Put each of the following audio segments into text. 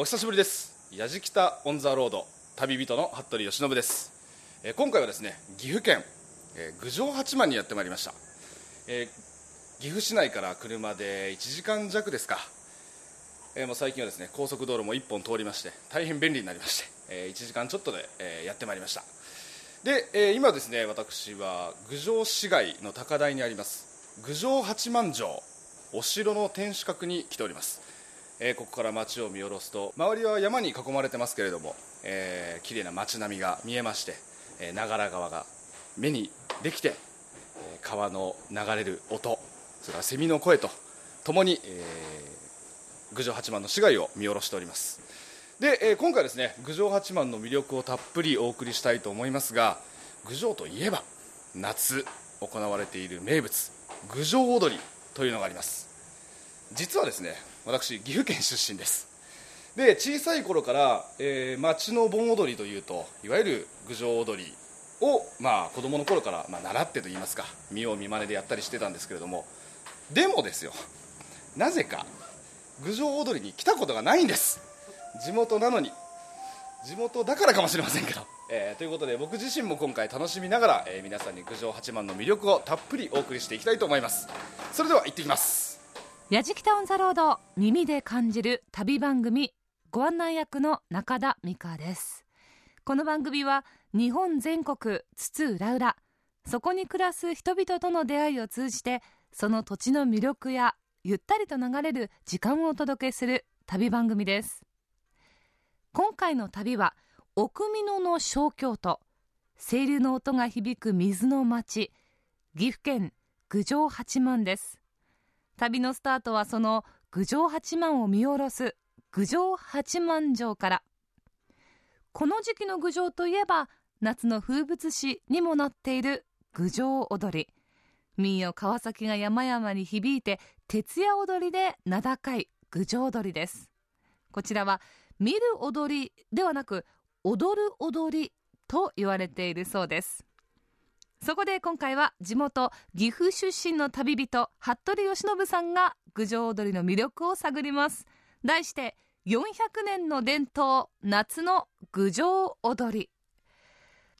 お久しぶりです。やじきたオンザロード旅人の服部由伸です、えー今回はですね岐阜県、えー郡上八幡にやってまいりました、えー岐阜市内から車で1時間弱ですか、えーもう最近はですね高速道路も1本通りまして大変便利になりまして、え1時間ちょっとで、えーやってまいりました。で、えー今ですね私は郡上市街の高台にあります郡上八幡城お城の天守閣に来ております、えーここから街を見下ろすと周りは山に囲まれてますけれども、えー綺麗な街並みが見えまして、えー長良川が目にできて、えー川の流れる音それからセミの声とともに、えー郡上八幡の市街を見下ろしております。で、えー今回ですね郡上八幡の魅力をたっぷりお送りしたいと思いますが郡上といえば夏行われている名物郡上踊りというのがあります。実はですね私岐阜県出身です。で小さい頃から、えー町の盆踊りというといわゆる郡上踊りを、まあ、子供の頃から、まあ、習ってと言いますか見よう見まねでやったりしてたんですけれどもでもですよなぜか郡上踊りに来たことがないんです。地元なのに。地元だからかもしれませんけど、えーということで僕自身も今回楽しみながら、えー皆さんに郡上八幡の魅力をたっぷりお送りしていきたいと思います。それでは行ってきます。やじきたオンザロード耳で感じる旅番組ご案内役の中田美香です。この番組は日本全国津々浦々そこに暮らす人々との出会いを通じてその土地の魅力やゆったりと流れる時間をお届けする旅番組です。今回の旅は奥美濃の小京都清流の音が響く水の町岐阜県郡上八幡です。旅のスタートはその郡上八幡を見下ろす郡上八幡城から。この時期の郡上といえば夏の風物詩にもなっている郡上踊り。民謡川崎が山々に響いて徹夜踊りで名高い郡上踊りです。こちらは見る踊りではなく踊る踊りと言われているそうです。そこで今回は地元岐阜出身の旅人服部由伸さんが郡上踊りの魅力を探ります。題して400年の伝統夏の郡上踊り。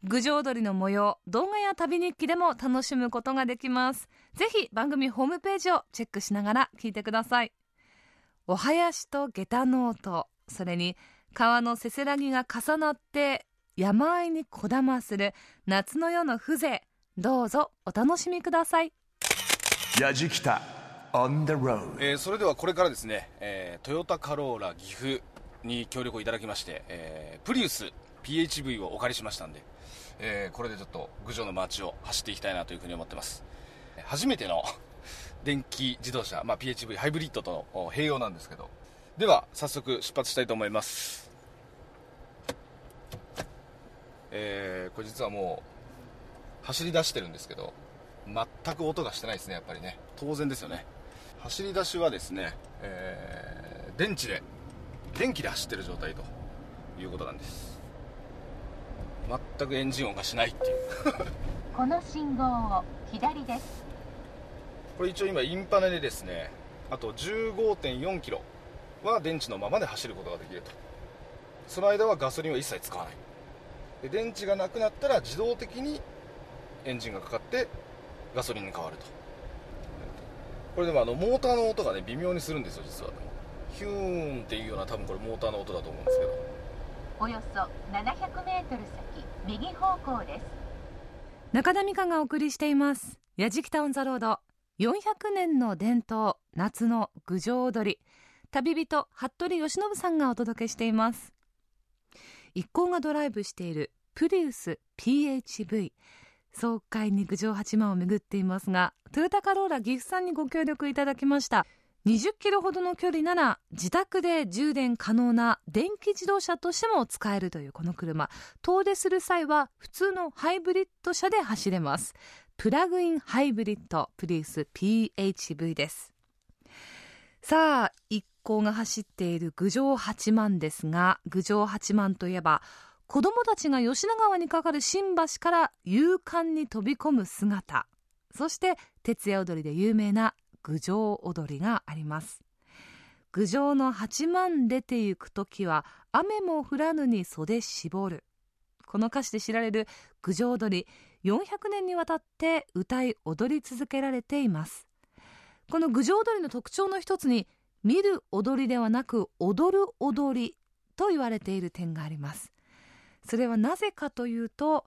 郡上踊りの模様動画や旅日記でも楽しむことができます。ぜひ番組ホームページをチェックしながら聞いてください。お囃子と下駄の音それに川のせせらぎが重なって山あいにこだまする夏の夜の風情。どうぞお楽しみください。やじきた on the road えーそれではこれからですね、えートヨタカローラ岐阜に協力をいただきまして、えープリウス PHV をお借りしましたんで、えーこれでちょっと郡上の街を走っていきたいなというふうに思ってます。えー初めての 電気自動車、まあ、PHV ハイブリッドとのお併用なんですけど。では早速出発したいと思います。えーこれ実はもう走り出してるんですけど全く音がしてないですねやっぱりね。当然ですよね。走り出しはですね、えー電池で電気で走ってる状態ということなんです。全くエンジン音がしないっていう。この信号を左です。これ一応今インパネでですね。あと15.4キロは電池のままで走ることができると。その間はガソリンは一切使わない。で電池がなくなったら自動的にエンジンがかかってガソリンに変わると。これでもあのモーターの音がね微妙にするんですよ実は。ヒューンっていうような多分これモーターの音だと思うんですけど。およそ700メートル先右方向です。中田美香がお送りしています「やじきた on the road」400年の伝統夏の郡上踊り。旅人服部由伸さんがお届けしています。一行がドライブしているプリウス PHV 爽快に郡上八幡を巡っていますがトヨタカローラ岐阜さんにご協力いただきました。20キロほどの距離なら自宅で充電可能な電気自動車としても使えるというこの車。遠出する際は普通のハイブリッド車で走れます。プラグインハイブリッドプリウス PHV です。さあ一行が走っている郡上八幡ですが郡上八幡といえば子供たちが吉野川に架かる新橋から勇敢に飛び込む姿。そして徹夜踊りで有名な郡上踊りがあります。郡上の八幡出て行く時は雨も降らぬに袖絞る。この歌詞で知られる郡上踊り400年にわたって歌い踊り続けられています。この郡上踊りの特徴の一つに見る踊りではなく踊る踊りと言われている点があります。それはなぜかというと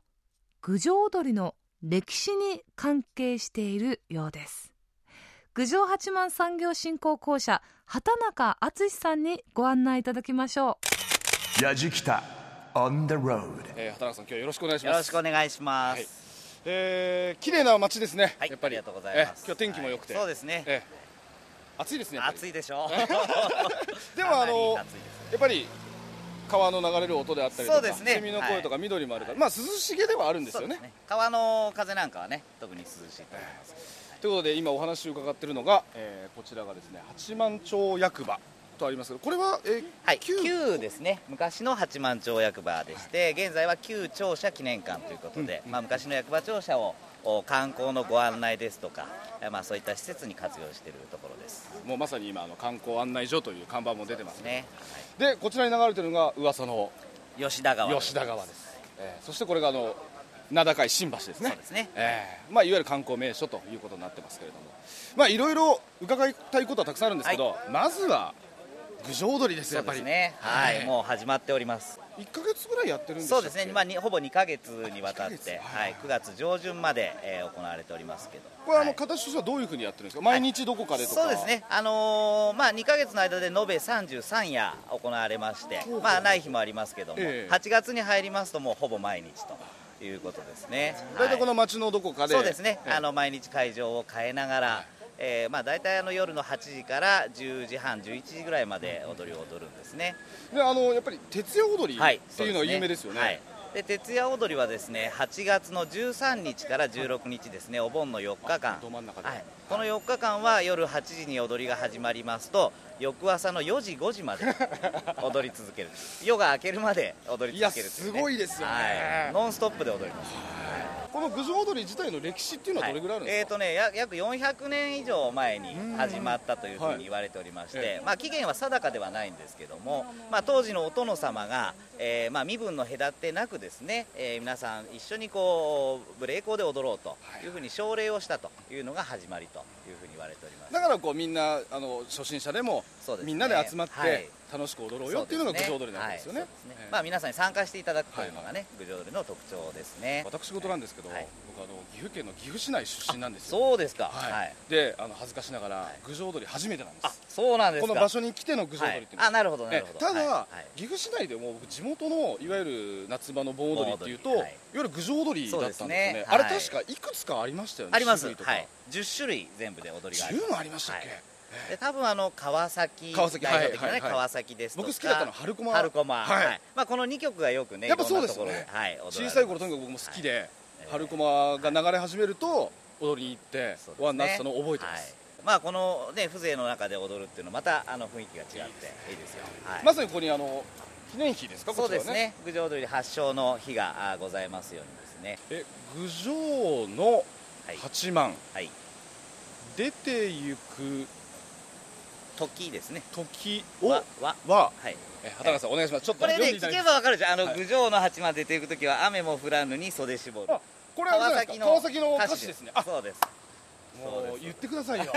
郡上踊りの歴史に関係しているようです。郡上八幡産業振興公社畑中敦さんにご案内いただきましょう。やじきた on the road えー、畑中さん今日はよろしくお願いします。よろしくお願いします。はい。えー、綺麗な街ですね、はい、やっぱり。ありがとうございます。えー今日天気も良くて、はいそうですね。えー暑いですね暑いでしょ でもあのかなり暑いですやっぱり川の流れる音であったりとか、ね。セミの声とかはい。緑もあるから、はい。まあ涼しげではあるんですよね。そう川の風なんかはね、特に涼しいと思います。ということで今お話を伺っているのが、えーこちらがですね八幡町役場とありますけどこれは、えーはい、旧旧ですね。昔の八幡町役場でして、現在は旧庁舎記念館ということで、まあ、昔の役場庁舎をお観光のご案内ですとか、えまあ、そういった施設に活用しているところです。もうまさに今あの観光案内所という看板も出てますね。ね、でこちらに流れてるのが噂のはい、吉田川吉田川です、えーそしてこれがあの名高い新橋ですね。そうですね。えーまあ、いわゆる観光名所ということになってますけれども。まあいろいろ伺いたいことはたくさんあるんですけど、まずは郡上踊りですよやっぱり。ね。はい、はいもう始まっております1か月ぐらいやってるんですそうですね、まあ、にほぼ2か月にわたっ2ヶ月。て、ははい。い、9月上旬まで、えー行われておりますけど。これはあのはい。形としてはどういうふうにやってるんですか、毎日どこかでとか、そうですね、あのーまあ、2か月の間で延べ33夜行われまして、まあ、ない日もありますけども、ええ。8月に入りますと、もうほぼ毎日ということですね。大体このはい街のどこかで、そうですね、ええ。あの毎日会場を変えながら、えーまあ、大体あの夜の8時から10時半、11時ぐらいまで踊りを踊るんですね。であのやっぱり徹夜踊りはい、っていうのは有名ですよね。はい。で徹夜踊りはですね8月の13日から16日ですねお盆の4日間。はい、この4日間は夜8時に踊りが始まりますと翌朝の4時5時まで 踊り続ける。夜が明けるまで踊り続けるね。いやすごいですよね。はい、ノンストップで踊りますこの郡上踊り自体の歴史っていうのはどれぐらいあるんですか、えーとね、や約400年以上前に始まったというふうに言われておりまして、はいえまあ、期限は定かではないんですけども、まあ、当時のお殿様が、えーまあ、身分の隔てなくですね、えー皆さん一緒にこう無礼講で踊ろうとい。うふうに奨励をしたというのが始まりというふうに言われております。だからこうみんなあの初心者でもみんなで集まっはい。て楽しく踊ろうよっていうのが郡上踊りなわけですよね。はいそうですええまあ、皆さんに参加していただくというのがね、郡上踊りの特徴ですね。私事なんですけど、はい僕あの岐阜県の岐阜市内出身なんですよ。そうですか。はいはい。であの恥ずかしながらい郡上踊り初めてなんであす。、そうなんですか。この場所に来ての郡上踊りってあ、なるほど、なるほど。えただ、岐阜市内でも僕地元のいわゆる夏場の盆踊りっていうと、いい、わゆる郡上踊りだったんですよねあれはい確かいくつかありましたよねあります。種類とかはい。10種類全部で踊りがあります。10もありましたっけ、はいで多分あの川崎川崎代表的なね川崎ですとか僕好きだったのは春駒。春駒。はい。はい。まあこの2曲がよくねやっぱそうですよね。はい小さい頃とにかく僕も好きで、ええ春駒が流れ始めると踊りに行ってそうですね。終わんなったのを覚えてます、はい。まあこのね風情の中で踊るっていうのはまたあの雰囲気が違っていいですよ。はい。まさにここにあの記念碑ですか？そうですね。郡上踊り発祥の日があございますようにですね。え郡上のはい。八幡、はい。出て行く時ですね。時をわわ。ははい。え畑中さんお願いします。ちょっとこれね聞けばわかるじゃんあのはい。郡上の八幡出ていく時は雨も降らぬに袖絞る。あこれはあれじゃないですか？川崎の歌詞ですね。あそうです。もそう言ってくださいよ。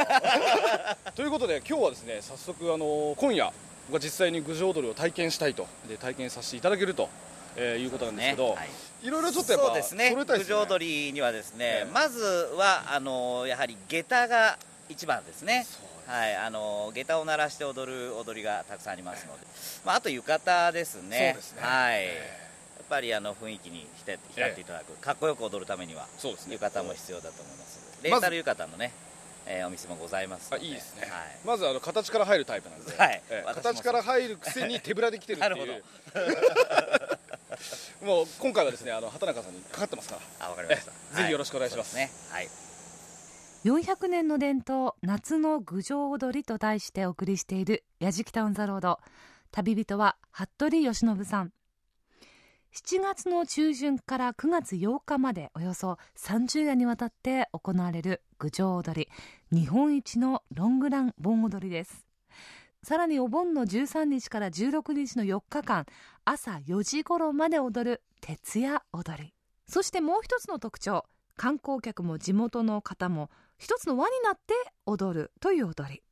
ということで今日はですね早速あの今夜僕は実際に郡上踊りを体験したいと。で体験させていただけると、えーいうことなんですけど、はい。いろいろちょっとやっぱそうですね。郡上踊りにはですね、ええ。まずはあのやはり下駄が一番ですね。そうはいあの下駄を鳴らして踊る踊りがたくさんありますので、まあ、あと浴衣ですね。そうですね。はい、えやっぱりあの雰囲気に浸って浸っていただく、かっこよく踊るためにはそうですね。浴衣も必要だと思いますレンタル浴衣のね、えーお店もございますので。あいいですね、はい。まずあの形から入るタイプなんで、はい。えー形から入るくせに手ぶらで来てるっていう。なる もう今回はですねあの畑中さんにかかってますから。あわかりました。えぜひよろしくお願いします。そうですね。はい400年の伝統夏の郡上踊りと題してお送りしている「やじきた on the road」旅人は服部義信さん。7月の中旬から9月8日までおよそ30夜にわたって行われる郡上踊り。日本一のロングラン盆踊りです。さらにお盆の13日から16日の4日間朝4時頃まで踊る徹夜踊り。そしてもう一つの特徴観光客も地元の方も一つの輪になって踊るという踊り。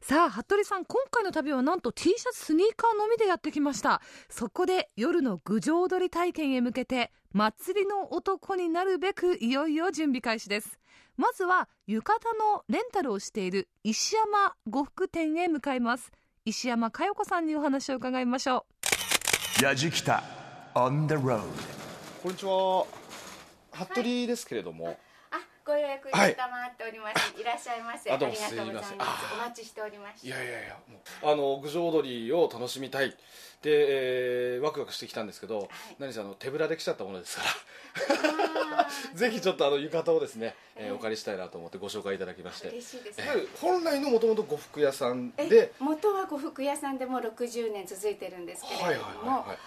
さあ服部さん今回の旅はなんと T シャツスニーカーのみでやってきました。そこで夜の郡上踊り体験へ向けて祭りの男になるべくいよいよ準備開始です。まずは浴衣のレンタルをしている石山呉服店へ向かいます。石山佳代子さんにお話を伺いましょう。やじきた on the road こんにちは。服部ですけれども、あ、ご予約承っております。い、らっしゃいませ。ありがとうございます。お待ちしておりました。いやいやいやあの郡上踊りを楽しみたい。で、えーワクワクしてきたんですけど、何せあの手ぶらで来ちゃったものですから。ぜひちょっとあの浴衣をですね、えーお借りしたいなと思ってご紹介いただきまして。嬉しいです。やはり本来のもともと呉服屋さんえで元は呉服屋さんでもう60年続いてるんですけれども、はいはいはいはい。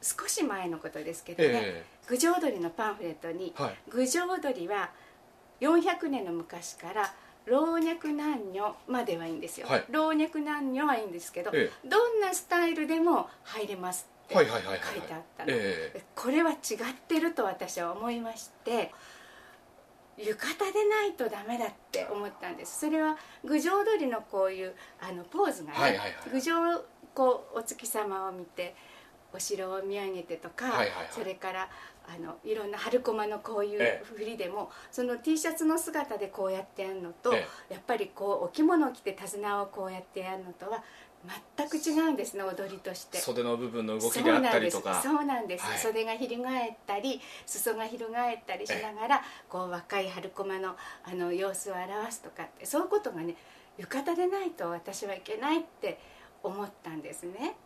少し前のことですけどね、え郡上踊りのパンフレットに、はい。郡上踊りは400年の昔から老若男女まではいいんですよ、はい。老若男女はいいんですけど、えどんなスタイルでも入れますって書いてあったの、ええ。これは違ってると私は思いまして浴衣でないとダメだって思ったんです。それは郡上踊りのこういうあのポーズがね、郡上こうお月様を見てお城を見上げてとか、はいはいはい。それからあのいろんな春駒のこういうえ振りでも、その T シャツの姿でこうやってやるのと、えやっぱりこうお着物を着て手綱をこうやってやるのとは全く違うんですね踊りとして。袖の部分の動きであったりとか。そうなんです。はい。袖が翻ったり裾が翻ったりしながらこう若い春駒のあの様子を表すとかってそういうことがね浴衣でないと私はいけないって思ったんですね。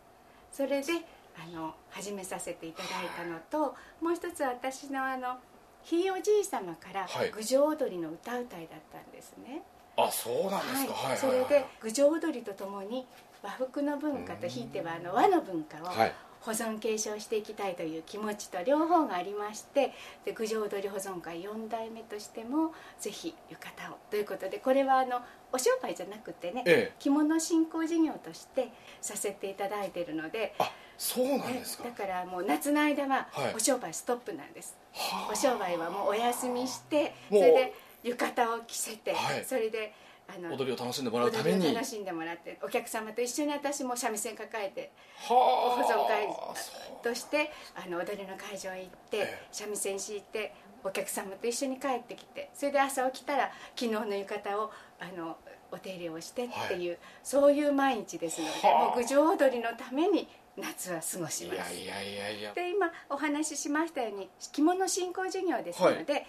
それであの始めさせていただいたのともう一つ私のあのひいおじい様からはい。郡上踊りの歌うたいだったんですね、あそうなんですか、はい、それで郡上踊りとともに和服の文化とひいてはあの和の文化をはい保存継承していきたいという気持ちと両方がありましてで郡上踊り保存会4代目としてもぜひ浴衣を。ということでこれはあのお商売じゃなくてね、ええ。着物振興事業としてさせていただいているのであそうなんねですか。だからもう夏の間ははい。お商売ストップなんです、はあ。お商売はもうお休みしてそれで浴衣を着せて、はい。それであの踊りを楽しんでもらうために。楽しんでもらってお客様と一緒に私も三味線抱えてはあ。保存会としてあの踊りの会場へ行ってええ。三味線敷いてお客様と一緒に帰ってきてそれで朝起きたら昨日の浴衣をあのお手入れをしてっていう、そういう毎日ですのではあ。もう郡上踊りのために夏は過ごします。いやいやいやいや。で今お話ししましたように着物振興事業ですので、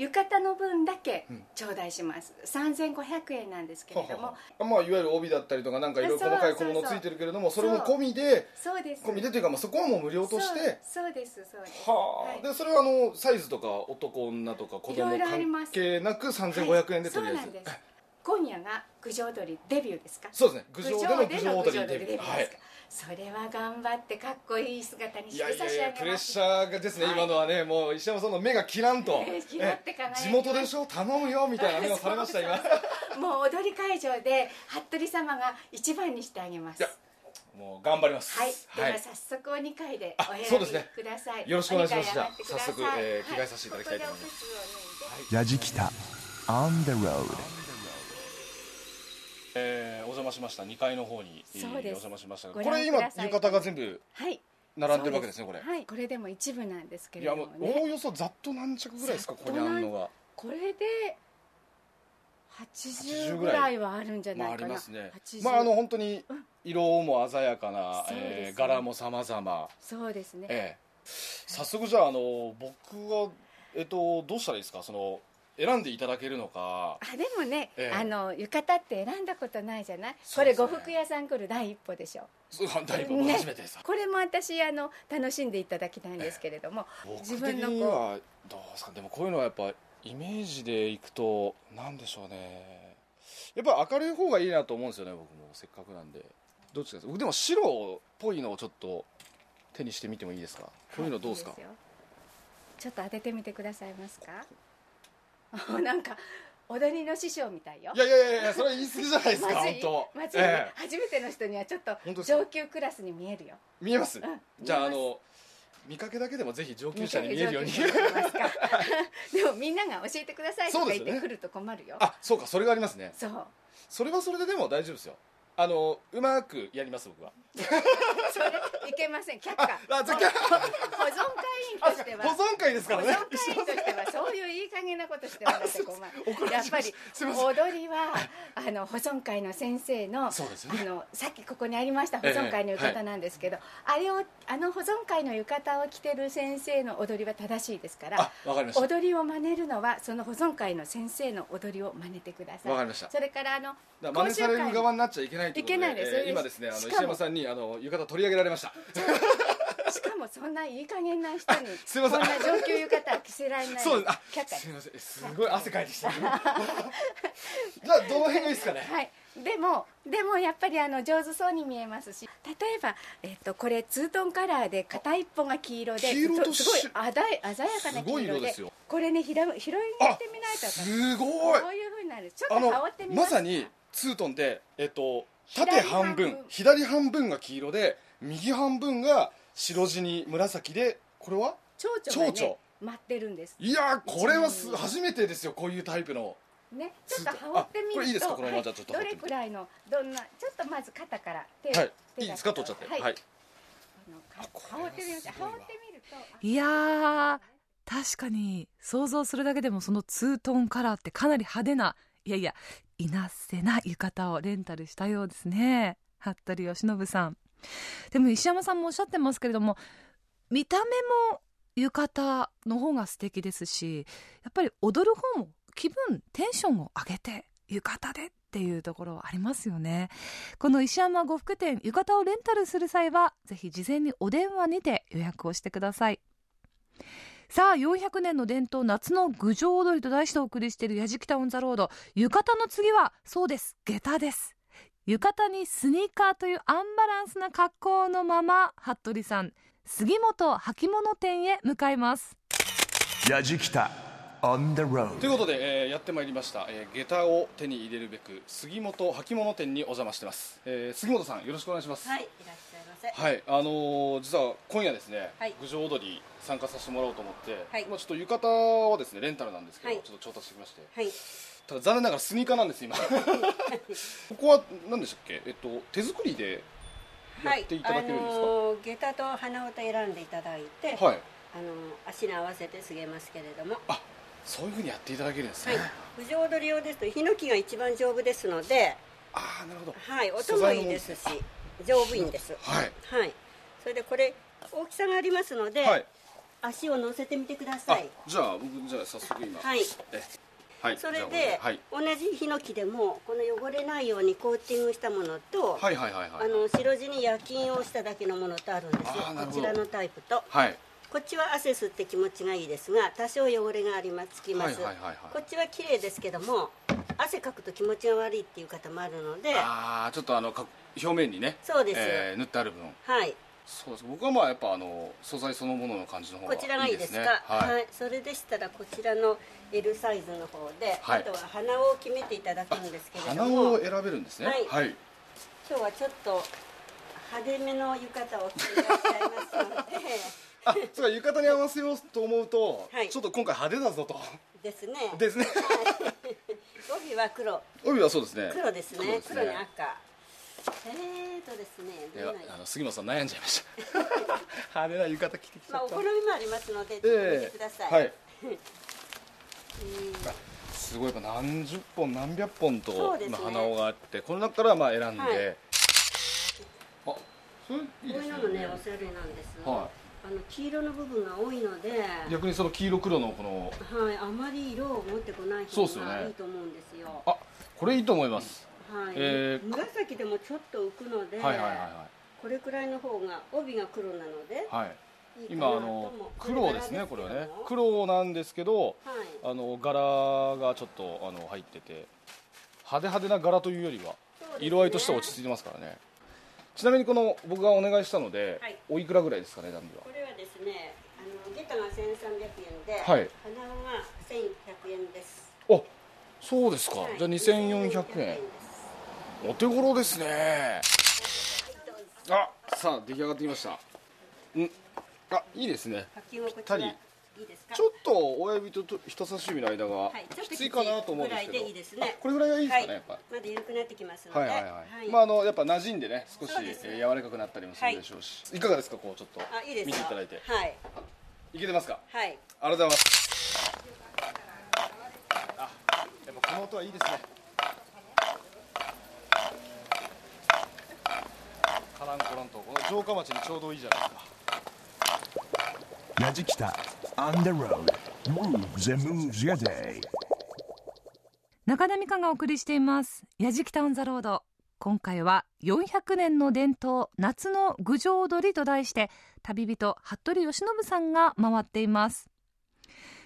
浴衣の分だけうん。頂戴します、3500円なんですけれども、はあまあ、いわゆる帯だったりとかなんかいろいろ細かい小物ついてるけれどもそれも込みでそうです。込みでというか、まあ、そこはもう無料として。そうですそうです。はあ、はい。でそれはあのサイズとか男女とか子供関す。係なく3500円でとりあえず、はいそうなんです。今夜が郡上踊りデビューですか？そうですね。郡上での郡上踊りデビュー。ですか、はいそれは頑張ってかっこいい姿にいして差やいやいやし上げます。プレッシャーがですね、はい。今のはねもう石山さんの目がキランと。えーキラって地元でしょ？頼むよみたいな目をされました今。もう踊り会場で服部様が一番にしてあげます。いやもう頑張ります。はい、では早速お二階であお選びください。よろしくお願いしますじゃあ早速えー着替えさせていただきたいと思います。はいここでお靴を脱いでやじきた on the road えーお邪魔しました。2階の方にえーお邪魔しましたこれ今浴衣が全部はい。並んでるわけですねこれ。はい、これでも一部なんですけれどもね。おおよそざっと何着ぐらいですかここにあるのがこれで80 80ぐらい。はあるんじゃまああな。いかな。りますね。80まああの本当にうん。色も鮮やかな、そうですね。えー柄も様々。そうですね。ええ。早速じゃああの僕はえっとどうしたらいいですか？その選んでいただけるのか。あでもね、ええ。あの浴衣って選んだことないじゃない、ね。これ呉服屋さん来る第一歩でしょ。そうだいぶね初めてです、これも私あの楽しんでいただきたいんですけれども、自僕的分のこにはどうですか？でもこういうのはやっぱイメージでいくとなんでしょうね。やっぱ明るい方がいいなと思うんですよね僕も。せっかくなんで。どっちですか僕でも白っぽいのをちょっと手にしてみてもいいですか？こういうのどうですか、はいいいよ。ちょっと当ててみてくださいますか？あ なんか踊りの師匠みたいよ。いやいやいやいやそれは言い過ぎじゃないですかまずい本当。まずい、ええ。初めての人にはちょっと本当ですか？上級クラスに見えるよ。見えます、んじゃあ見えます。あの見かけだけでもぜひ上級者に見えるように。上級者に見えますか？でもみんなが教えてくださいとか言っそうですよね。てくると困るよ。あそうかそれがありますね。そう。それはそれででも大丈夫ですよ。あのうまくやります僕は いけません。却下。保存会員としては。保存会ですからね。保存会員としては そういういい加減なことしてもらって困るやっぱり踊りはあの保存会の先生のそうですよね。あのさっきここにありました保存会の浴衣なんですけど、あれをあの保存会の浴衣を着てる先生の踊りは正しいですからあわかりました。踊りを真似るのはその保存会の先生の踊りを真似てください。わかりました。それからあの真似される側になっちゃいけないということでいけないです。えー今ですねあの石山さんにあの浴衣取り上げられました。しかもそんないい加減な人にすいません。こんな上級浴衣は着せられないそうです。あ却下。すみません。すごい汗かいてきた。じゃあどの辺がいいですかね？はい、でもでもやっぱりあの上手そうに見えますし例えば、えっと、これツートンカラーで片一方が黄色ですごいし鮮や鮮やかな黄色でこれねひら拾いに行ってみないとすごい。こういうふうになる。ちょっと羽織ってみまますさにツートンでえっと縦左半分。左半分が黄色で右半分が白地に紫でこれは？蝶々が蝶々。ね待ってるんです。いやーこれはす初めてですよこういうタイプの。ねちょっと羽織ってみるとあこれいいですか？このままはい。じゃあちょっと羽どれくらいのどんなちょっとまず肩から手はい。手いいですか？取っちゃってはい、はい。羽織ってみますすごいわ。羽織ってみると。あいやー確かに想像するだけでもそのツートンカラーってかなり派手ないやいやいなせな浴衣をレンタルしたようですね。服部由伸さん。でも石山さんもおっしゃってますけれども見た目も浴衣の方が素敵ですしやっぱり踊る方も気分テンションを上げて浴衣でっていうところありますよね。この石山呉服店浴衣をレンタルする際はぜひ事前にお電話にて予約をしてください。さあ400年の伝統夏の郡上踊りと題してお送りしているやじきたオンザロード。浴衣の次はそうです下駄です。浴衣にスニーカーというアンバランスな格好のまま服部さん。杉本履物店へ向かいます。やじきた on the とい road うことで、えーやってまいりました、えー、下駄を手に入れるべく杉本履物店にお邪魔してます、えー杉本さんよろしくお願いします。はい、いらっしゃいませ。はい、あのー実は今夜ですね、はい。郡上踊り参加させてもらおうと思って、はい。まあちょっと浴衣はですねレンタルなんですけど、はい。ちょっと調達してきまして。はい、ただ残念ながらスニーカーなんです今。ここは何でしたっけ？えっと手作りでやっていただけるんですか、あのー下駄と鼻歌選んでいただいて、はい。あのー足に合わせてすげますけれども、あそういうふうにやっていただけるんですね、はい、不浄踊り用ですとヒノキが一番丈夫ですので、ああなるほど。はい、音もいいですし、丈夫いいんです。はい。はい、それでこれ大きさがありますので、はい足を乗せてみてくだあさい。じゃあ僕じゃあ早速今。はい。えはい。それで、あはい。同じヒノキでもこの汚れないようにコーティングしたものと、はいはいはいはいあの白地に夜勤をしただけのものとあるんですよ。こちらのタイプと。はい。こっちは汗吸って気持ちがいいですが多少汚れがあります。つきます、はいはいはいはい。こっちは綺麗ですけども汗かくと気持ちが悪いっていう方もあるので。ああちょっとあのか表面にね。そうですえー塗ってある分はいそうです。僕はまあやっぱあの素材そのものの感じの方がこちらがいいですか？ね。はい、はい、それでしたらこちらの L サイズの方で、はい。あとは鼻を決めていただくんですけれど鼻もを選べるんですね。はい。はい、今日はちょっと派手めの浴衣を着ていらっしゃいますので。あそうか浴衣に合わせようと思うと、はい。ちょっと今回派手だぞと。ですね。ですね。帯は黒。帯はそうですね。黒ですね。黒に赤えーとですねいやあの杉本さん悩んじゃいました。派手な浴衣着てきちゃった。まあお好みもありますのでちょっと見てえください、えはい。うんすごいやっぱ何十本何百本そとうですね。今鼻緒があってこの中からまあ選んで、はい。あそれいいこういうのもねおしゃれなんです、はあの黄色の部分が多いので逆にその黄色黒のこのはい、あまり色を持ってこない方そうっすよねがいいと思うんですよ。あこれいいと思います、はい、えー紫でもちょっと浮くので、はいはいはいはこれくらいの方が帯が黒なのでいはい。いい今あのも黒ですねこれはね。黒なんですけどはい。あの柄がちょっとあの入ってて派手派手な柄というよりは色合いとしては落ち着いてますからね。ちなみにこの僕がお願いしたので、はい。おいくらぐらいですかねダミは。これはですねあの下駄が1300円で、はい。鼻緒が1100円です。おそうですか、はい。じゃあ2400円お手頃ですね。あさあ出来上がってきました。ん？あいいですね。ぴったり。ちょっと親指とと人差し指の間がはきついかなと思うんですけど、これぐらいがいいですかね、はいやっぱまだ緩くなってきますので。はいはいはい、まああのやっぱ馴染んでね少し、柔らかくなったりもするでしょうし、い、かがですかこうちょっと。見ていただいて。はい。いけてますか？はい。ありがとうございます。あやっぱこの音はいいですねカランコロンとこの城下町にちょうどいいじゃないですか。Yajikita on the road. Grooves and moves your day. 中田美香がお送りしています「やじきた on the road」今回は400年の伝統夏の郡上踊りと題して旅人服部義信さんが回っています。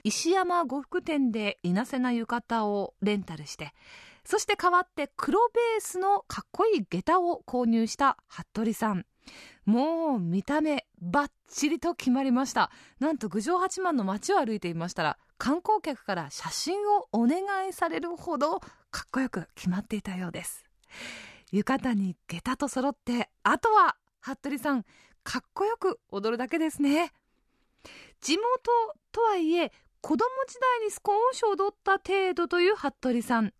石山呉服店で稲瀬な浴衣をレンタルしてそして代わって黒ベースのかっこいい下駄を購入した服部さんもう見た目バッチリと決まりました。なんと郡上八幡の街を歩いていましたら観光客から写真をお願いされるほどかっこよく決まっていたようです。浴衣に下駄と揃ってあとは服部さんかっこよく踊るだけですね。地元とはいえ子供時代に少し踊った程度という服部さん。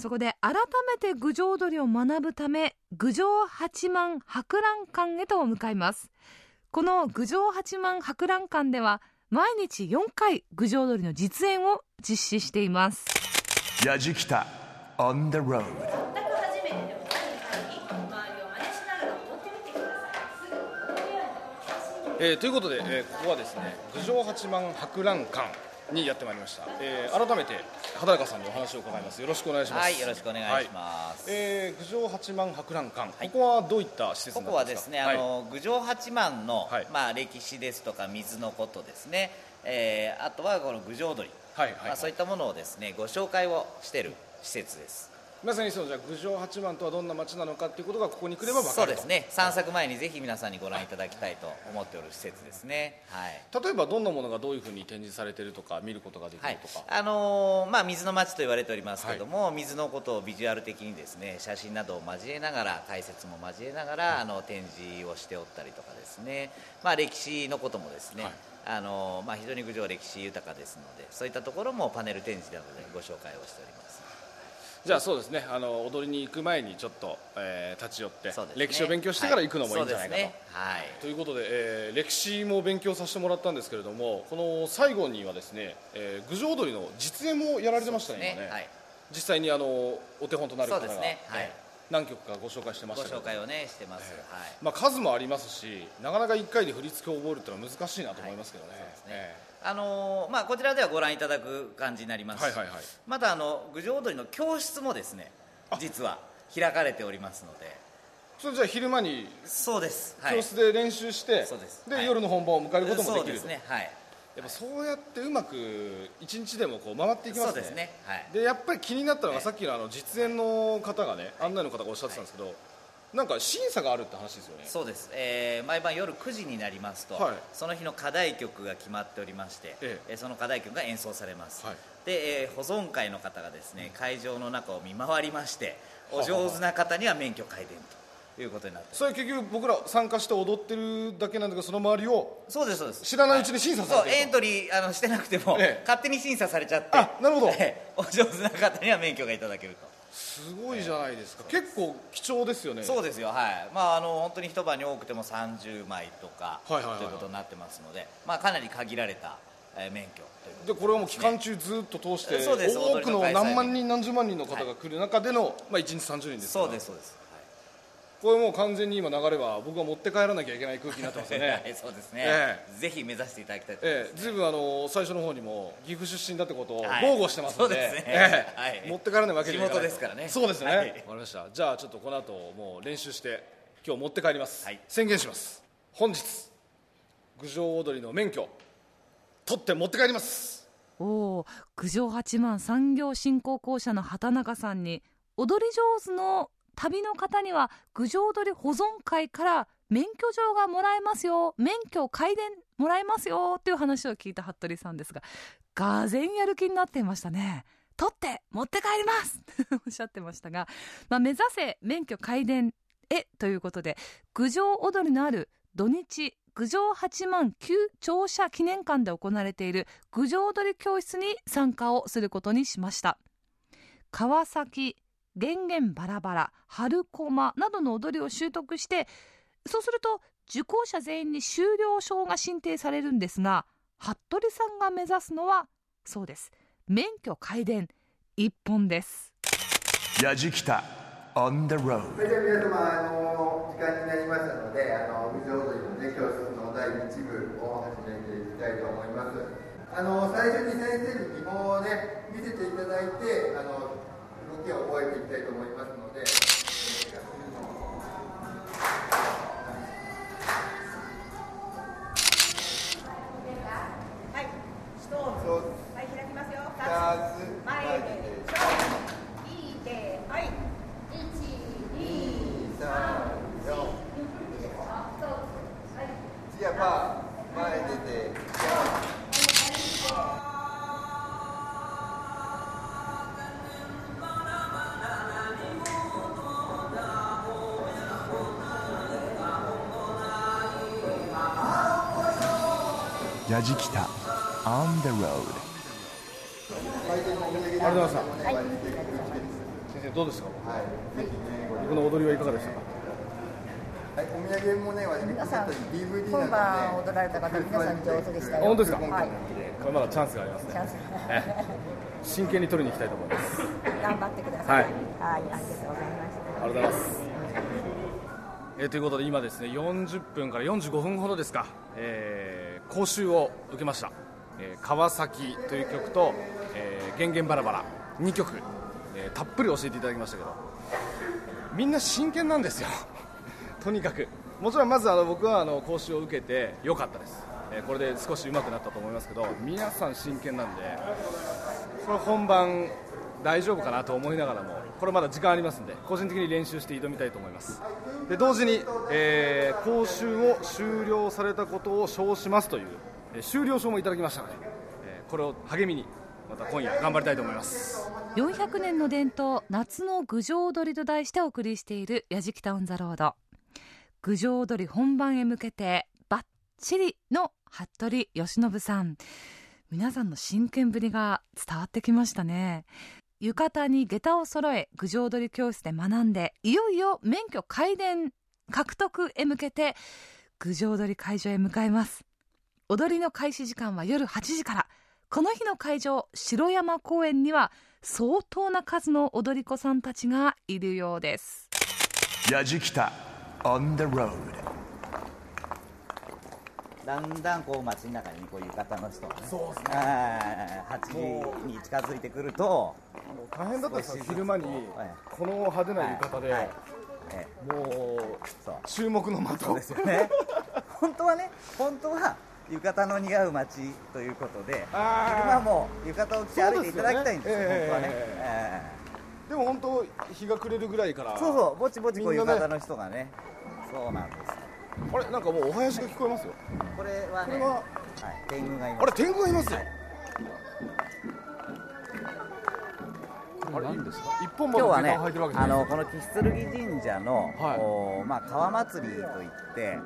そこで改めて郡上踊りを学ぶため郡上八幡博覧館へと向かいます。この郡上八幡博覧館では毎日4回郡上踊りの実演を実施しています。Yajikita on the road. えーということで、えーここはですね郡上八幡博覧館にやってまいりました、えー改めて畑中さんにお話を伺います。よろしくお願いします。はいよろしくお願いします。えー郡上八幡博覧館、はい。ここはどういった施設ここはですね、あの郡上八幡の、はい。まあ、歴史ですとか水のことですね、えーあとはこの郡上踊り、はいはいはい。まあ、そういったものをですねご紹介をしている施設ですまさにそのじゃあ郡上八幡とはどんな町なのかっていうことがここに来れば分かると。そうですね。散策前にぜひ皆さんにご覧いただきたいと思っておる施設ですね。はい。例えばどんなものがどういうふうに展示されてるとか見ることができはいるとか、あのーまあ、水の町と言われておりますけども、水のことをビジュアル的にですね写真などを交えながら解説も交えながら、あの展示をしておったりとかですね、まあ、歴史のこともですね、はい。あのーまあ、非常に郡上は歴史豊かですのでそういったところもパネル展示などでご紹介をしておりますじゃあそうですねあの踊りに行く前にちょっと、えー立ち寄って、ね。歴史を勉強してから行くのもいいんじゃないかと、はいね。はい。ということで、えー歴史も勉強させてもらったんですけれどもこの最後にはですね、えー郡上踊りの実演もやられてましたね今ね。はい、実際にあのお手本となる方が、そうですね。はい。えー何曲かご紹介してましごたけど。紹介をねしてます、はい。まあ、数もありますしなかなか1回で振り付けを覚えるっていうのは難しいなと思いますけどね,、そうですね。えあのーまあ、こちらではご覧いただく感じになります。し、はいはいはい。またあの郡上踊りの教室もですね実は開かれておりますので。ーそれじゃあ昼間にそうです、はい、教室で練習して、そうです。はい。夜の本番を迎えることもそうできると、ですね。はいやっぱそうやってうまく一日でもこう回っていきますね。そうですね。はい。でやっぱり気になったのがええさっきのあの実演の方がね案内の方がおっしゃってたんですけど、なんか審査があるって話ですよね。そうです、えー毎晩夜9時になりますと、はい。その日の課題曲が決まっておりまして、ええ。ーその課題曲が演奏されます、はい。で、えー保存会の方がですね会場の中を見回りましてお上手な方には免許開伝ということになってそれ結局僕ら参加して踊ってるだけなんだけどその周りをそうですそうです。知らないうちに審査されてると。そうエントリーあのしてなくても、ええ。勝手に審査されちゃってあなるほど。ええお上手な方には免許がいただけると。すごいじゃないですか、結構貴重ですよね。そうですよはい。まああの本当に一晩に多くても30枚とか、はいはいはい。はいということになってますのでまあかなり限られた、えー免許ということで。これはもう期間中ずっと通して、そうです多くの何万人何十万人の方が来る中での、まあ、1日30人ですそうですそうです、これもう完全に今流れは僕は持って帰らなきゃいけない空気になってますよ はいねそうですね、えぜひ目指していただきたいと思います、ええ、ずいぶんあの最初の方にも岐阜出身だってことをはい。豪語してますので,、そうですね。ええ。はい。持って帰らないわけにはいかない。地元ですからね。そうですね、はい。わかりました。じゃあちょっとこの後もう練習して今日持って帰ります、はい。宣言します。本日郡上踊りの免許取って持って帰ります。おお郡上八幡産業振興公社の畑中さんに踊り上手の旅の方には郡上踊保存会から免許状がもらえますよ。免許改伝もらえますよ。っていう話を聞いた服部さんですががぜんやる気になっていましたね。取って持って帰ります。おっしゃってましたが、まあ、目指せ免許改伝へということで郡上踊りのある土日郡上八幡旧庁舎記念館で行われている郡上踊り教室に参加をすることにしました。川崎源元バラバラ春駒などの踊りを習得してそうすると受講者全員に修了証が申請されるんですが服部さんが目指すのはそうです。免許改伝一本です。やじきた on the road それでは皆様あの時間になりましたのであの郡上踊りのね教室の第1部を始めていきたいと思います。あの最初に先生に見本をね見せていただいてあの動きを覚えていきたいと思いますので。やじきた on the road ありがとうございました先生どうですか？僕の踊りはいかがでしたか？はい、お土産もね、私皆さん DVD 今晩踊られた方皆さん上手でした本当ですか？はい。これまだチャンスがありますね。チャンスええ真剣に取りに行きたいと思います。頑張ってください。はい。はい、ありがとうございました。ありがとうございます。えーということで今ですね40分から45分ほどですか、えー講習を受けました、え川崎という曲と「えー、ゲンゲンバラバラ」2曲、えーたっぷり教えていただきましたけど。みんな真剣なんですよ。とにかく。もちろんまずあの僕はあの講習を受けてよかったです、えーこれで少し上手くなったと思いますけど皆さん真剣なんでこれ本番大丈夫かなと思いながらもこれまだ時間ありますんで個人的に練習して挑みたいと思います。で同時に、えー講習を終了されたことを証しますという、えー終了証もいただきましたので、えーこれを励みにまた今夜頑張りたいと思います。400年の伝統夏の郡上踊りと題してお送りしている「やじきた on the road」郡上踊り本番へ向けてバッチリの服部由伸さん。皆さんの真剣ぶりが伝わってきましたね。浴衣に下駄を揃え郡上踊り教室で学んでいよいよ免許改伝獲得へ向けて郡上踊り会場へ向かいます。踊りの開始時間は夜8時からこの日の会場城山公園には相当な数の踊り子さんたちがいるようです。やじきた on the road. だんだんこう街の中にこう浴衣の人がねそうですね。8時に近づいてくると大変だったですよ昼間にはい。この派手な浴衣で、はい。ええ。もう注目の的。ですよね。本当はね本当は浴衣の似合う街ということで昼間も浴衣を着て歩いていただきたいんですよ本当はね、ええ。でも本当日が暮れるぐらいからえそうそうぼちぼちこう浴衣の人がね。そうなんですあれなんかもうお囃子が聞こえますよ。これはねこれははい、天狗がいます。あれ天狗がいますよ、はい。あれ何ですか？一本今日はねあのこの岸剣神社の、はい。おまあ、川祭りといって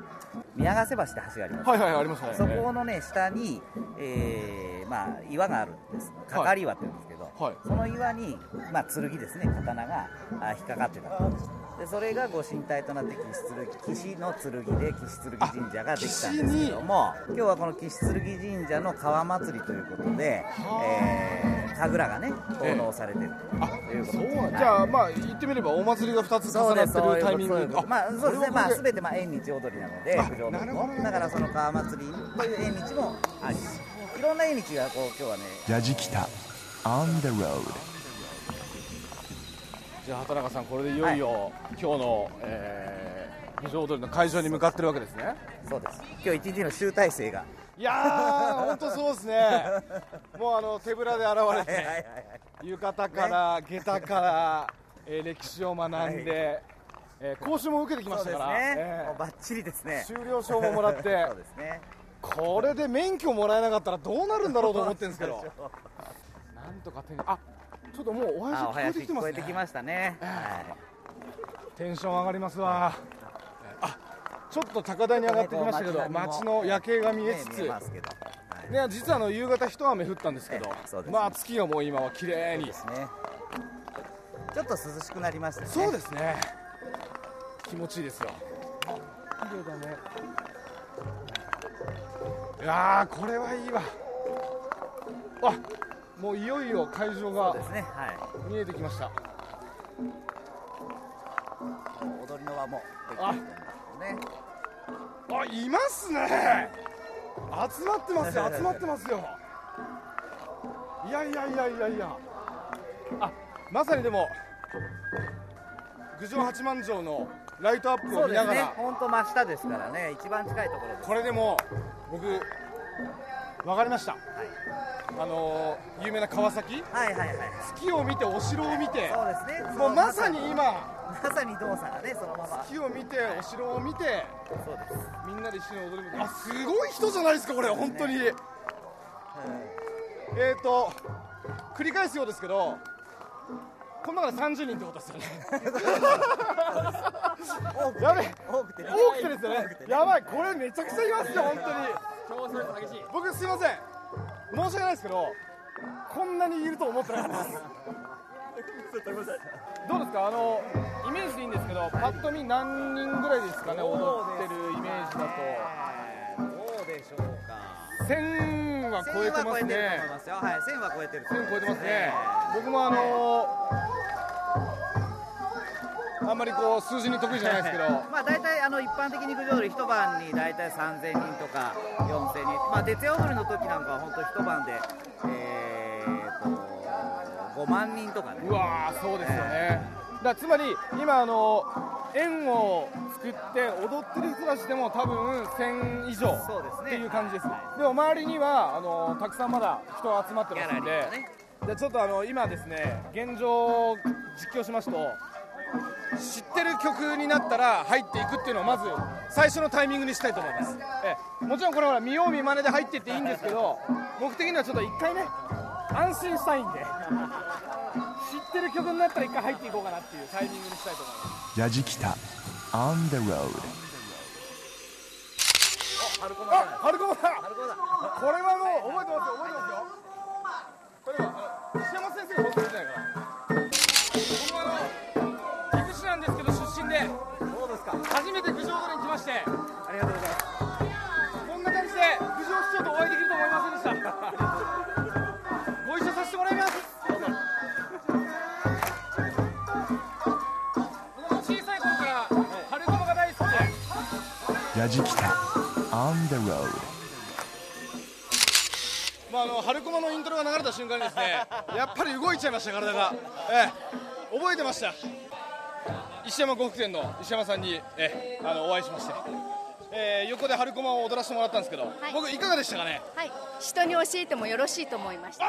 宮ヶ瀬橋って橋があります、はいはいはいありますね。そこのね下に、えーまあ、岩があるんです。かかり岩って言うんですけど、はい。その岩に、まあ、剣ですね刀があ引っかかってたでそれがご神体となって岸剣岸の剣で岸剣神社ができたんですけども今日はこの岸剣神社の川祭りということで、えー神楽がね奉納されてるあということそう。で、じゃあまあ言ってみればお祭りが2つ重なってですそういうるタイミング。まあそうですね。まあすべてまあ縁日踊りなのであ郡上なるほどのだからその川祭りという縁日もありいろんな縁日がこう今日はねやじきた。On the road じゃあ畑中さんこれでいよいよ、今日の、えー、郡上踊りの会場に向かってるわけですね。そうです。今日一日の集大成が。いやー本当そうですね。もうあの手ぶらで現れはいはいはいてはい。浴衣から、下駄から、えー歴史を学んで、えー講習も受けてきましたから、ね。えーもうバッチリですね。修了証ももらって そうですね。これで免許もらえなかったらどうなるんだろうと思ってるんですけど。なんとか手にあちょっともうおあお囃子聞こえてきてますね。聞こえてきましたね、はい。テンション上がりますわ。あちょっと高台に上がってきましたけど街の夜景が見えつつ、ね見えますけど。ね、実はあの夕方一雨降ったんですけど、まあ月がもう今は綺麗に。ですね。ちょっと涼しくなりましたね。そうですね。気持ちいいですよ。綺麗だね。いやーこれはいいわ。あもういよいよ会場が見えてきました。踊りの輪もできてると思うんですよね。あいますね。集まってますよ 集まってますよ。いやいやいやいやいや。あまさにでも郡上八幡城のライトアップを見ながら、本当真下ですからね。一番近いところこれでも僕分かりました、あのー有名な川崎？はいはいはい。月を見てお城を見て。そうですね。もうまさに今。まさに動作がねそのまま。月を見てお城を見てそうです。みんなで一緒に踊りもあすごい人じゃないですかこれ本当に、えーと繰り返すようですけどこの中で30人ってことですよね。やべえ。多くてね。多くてですよね。やばい。これめちゃくちゃいますよ本当に。僕すいません申し訳ないですけどこんなにいると思ってなかったです。どうですか？あのイメージでいいんですけどパッと見何人ぐらいですかね踊ってるイメージだと。どうでしょうか？1000は超えてます1000は超えてると思いねますよ。はい1000は超えてる1000超えてますね。僕もあのあんまりこう数字に得意じゃないですけど。まあ大体あの一般的に郡上踊り一晩に大体3000人とか4000人。まあ徹夜踊りの時なんかは本当一晩でえーと5万人とかね。うわーそうですよね、だからつまり今あの円を作って踊ってる人たちでも多分1000以上。そうですね。っていう感じです、はい。でも周りにはあのたくさんまだ人集まってますんで。ね。でちょっとあの今ですね現状を実況しますと知ってる曲になったら入っていくっていうのをまず最初のタイミングにしたいと思います。ええ。もちろんこれは見よう見まねで入っていっていいんですけど目的にはちょっと一回ね安心したいんで。知ってる曲になったら一回入っていこうかなっていうタイミングにしたいと思います。ヤジキタ On the road 春子あ春子だ。春子だ。これはもう覚えてますよ覚えてますよ。これは石山先生が持ってるんじゃないかなでヤジキタ On the road まあ、あの春駒のイントロが流れた瞬間にですね やっぱり動いちゃいました体が、ええ、覚えてました。石山呉服店の石山さんに、ええ、あのお会いしまして、えー横で春駒を踊らせてもらったんですけど、い。僕いかがでしたかね？はい、人に教えてもよろしいと思いました。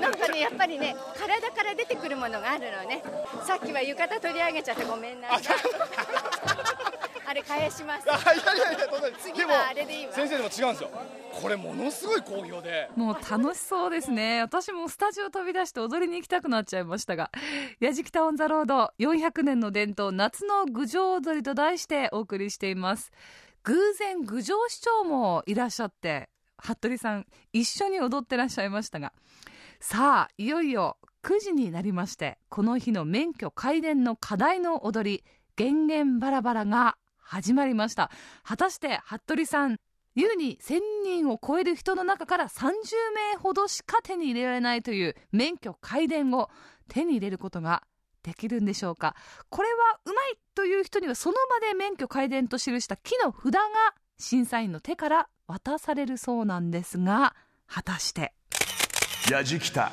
なんかね、やっぱりね、体から出てくるものがあるのね。さっきは浴衣取り上げちゃってごめんなさい。あれ返します。あいやいやいや次はあれでいいわ。先生でも違うんですよ。これものすごい好評で。もう楽しそうですね。私もスタジオ飛び出して踊りに行きたくなっちゃいましたが「やじきた on the road」400年の伝統夏の郡上踊りと題してお送りしています。偶然郡上市長もいらっしゃって服部さん一緒に踊ってらっしゃいましたが。さあいよいよ9時になりましてこの日の免許開伝の課題の踊り「源々バラバラ」が始まりました。果たして服部さん優に1000人を超える人の中から30名ほどしか手に入れられないという免許開伝を手に入れることができるんでしょうか。これはうまいという人にはその場で免許開伝と記した木の札が審査員の手から渡されるそうなんですが果たして。ヤジキタ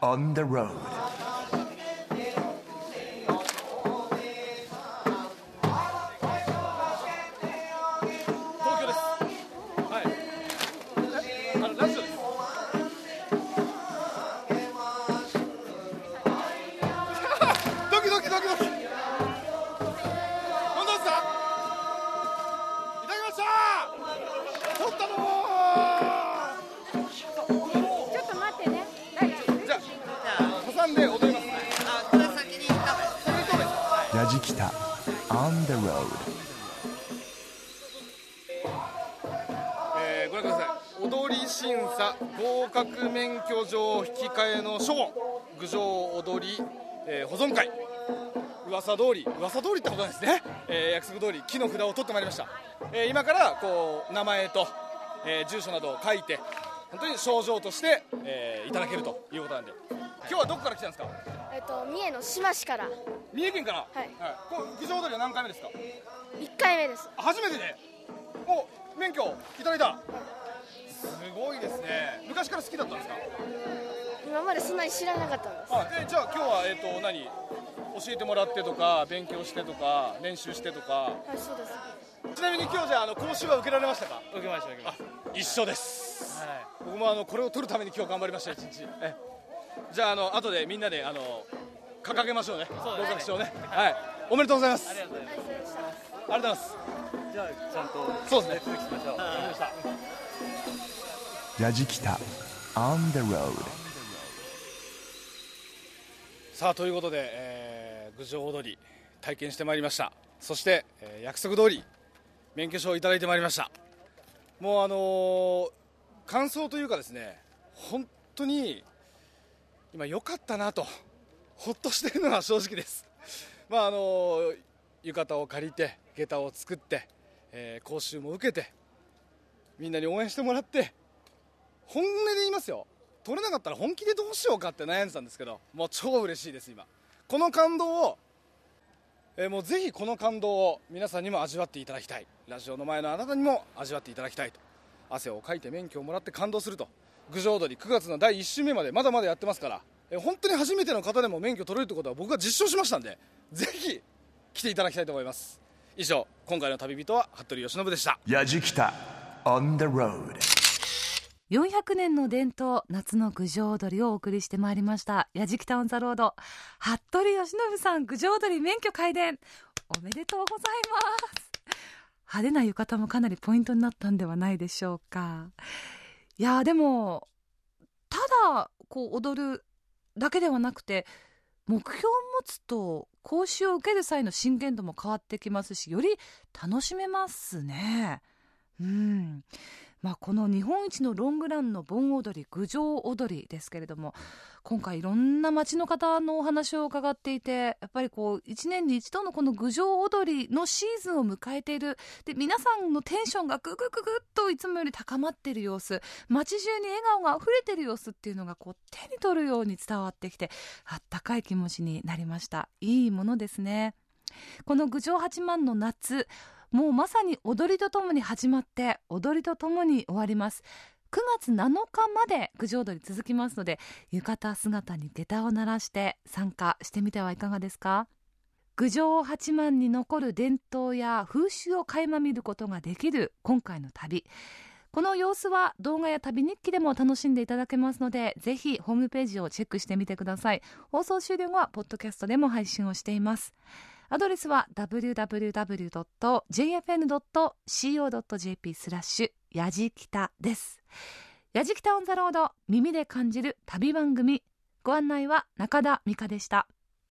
On the road road. えーご覧ください。踊り審査合格免許状引き換えの書庫。郡上踊り、えー保存会。噂通り噂通りってことなんですね、えー約束通り木の札を取ってまいりました、えー今からこう名前と、えー住所などを書いて本当に賞状として、えーいただけるということなんで。今日はどこから来たんですか？えっと、三重の志摩市から三重県から？はい。こう郡上踊りは何回目ですか？1回目です。あ初めてで？お免許いただいた。すごいですね。昔から好きだったんですか？今までそんなに知らなかったんです。あえじゃあ今日はえっ、と何？教えてもらってとか勉強してとか練習してとか。はいそうです。ちなみに今日じゃああの講習は受けられましたか？受けました受けました。一緒です、僕もあのこれを取るために今日頑張りました一日。え。じゃああの後でみんなであの掲げましょうね。合格賞ね。はいおめでとうござい。ますありがとうございます。ありがとうございます。じゃあちゃんとそうですね。続きしましょう。わかりました Yajikita on the road. さあということで、えー、郡上踊り体験してまいりました。そして、えー約束通り免許証をいただいてまいりました。もうあのー感想というかですね本当に今良かったなとほっとしてるのが正直です。まああの浴衣を借りて下駄を作って、えー講習も受けてみんなに応援してもらって本音で言いますよ。取れなかったら本気でどうしようかって悩んでたんですけどもう超嬉しいです今。この感動を、えーもうぜひこの感動を皆さんにも味わっていただきたい。ラジオの前のあなたにも味わっていただきたいと。汗をかいて免許をもらって感動すると。郡上踊り9月の第1週目までまだまだやってますから、えー本当に初めての方でも免許取れるってことは僕が実証しましたんでぜひ来ていただきたいと思います。以上今回の旅人は服部由伸でした。Yajikita on the road. 400年の伝統夏の郡上踊りをお送りしてまいりました。やじきたオンザロード服部由伸さん郡上踊り免許開伝。おめでとうございます。派手な浴衣もかなりポイントになったんではないでしょうか。いやでもただこう踊るだけではなくて目標を持つと講習を受ける際の真剣度も変わってきますしより楽しめますね。うん。まあ、この日本一のロングランの盆踊り郡上踊りですけれども今回いろんな町の方のお話を伺っていてやっぱりこう1年に一度のこの郡上踊りのシーズンを迎えているで皆さんのテンションがググググッといつもより高まっている様子街中に笑顔が溢れている様子っていうのがこう手に取るように伝わってきてあったかい気持ちになりました。いいものですね。この郡上八幡の夏もうまさに踊りとともに始まって踊りとともに終わります。9月7日まで郡上踊り続きますので浴衣姿に下駄を鳴らして参加してみてはいかがですか？郡上八幡に残る伝統や風習を垣間見ることができる今回の旅。この様子は動画や旅日記でも楽しんでいただけますのでぜひホームページをチェックしてみてください。放送終了後はポッドキャストでも配信をしています。アドレスは www.jfn.co.jp スラッシュやじきたです。やじきたオンザロード耳で感じる旅番組。ご案内は中田美香でした。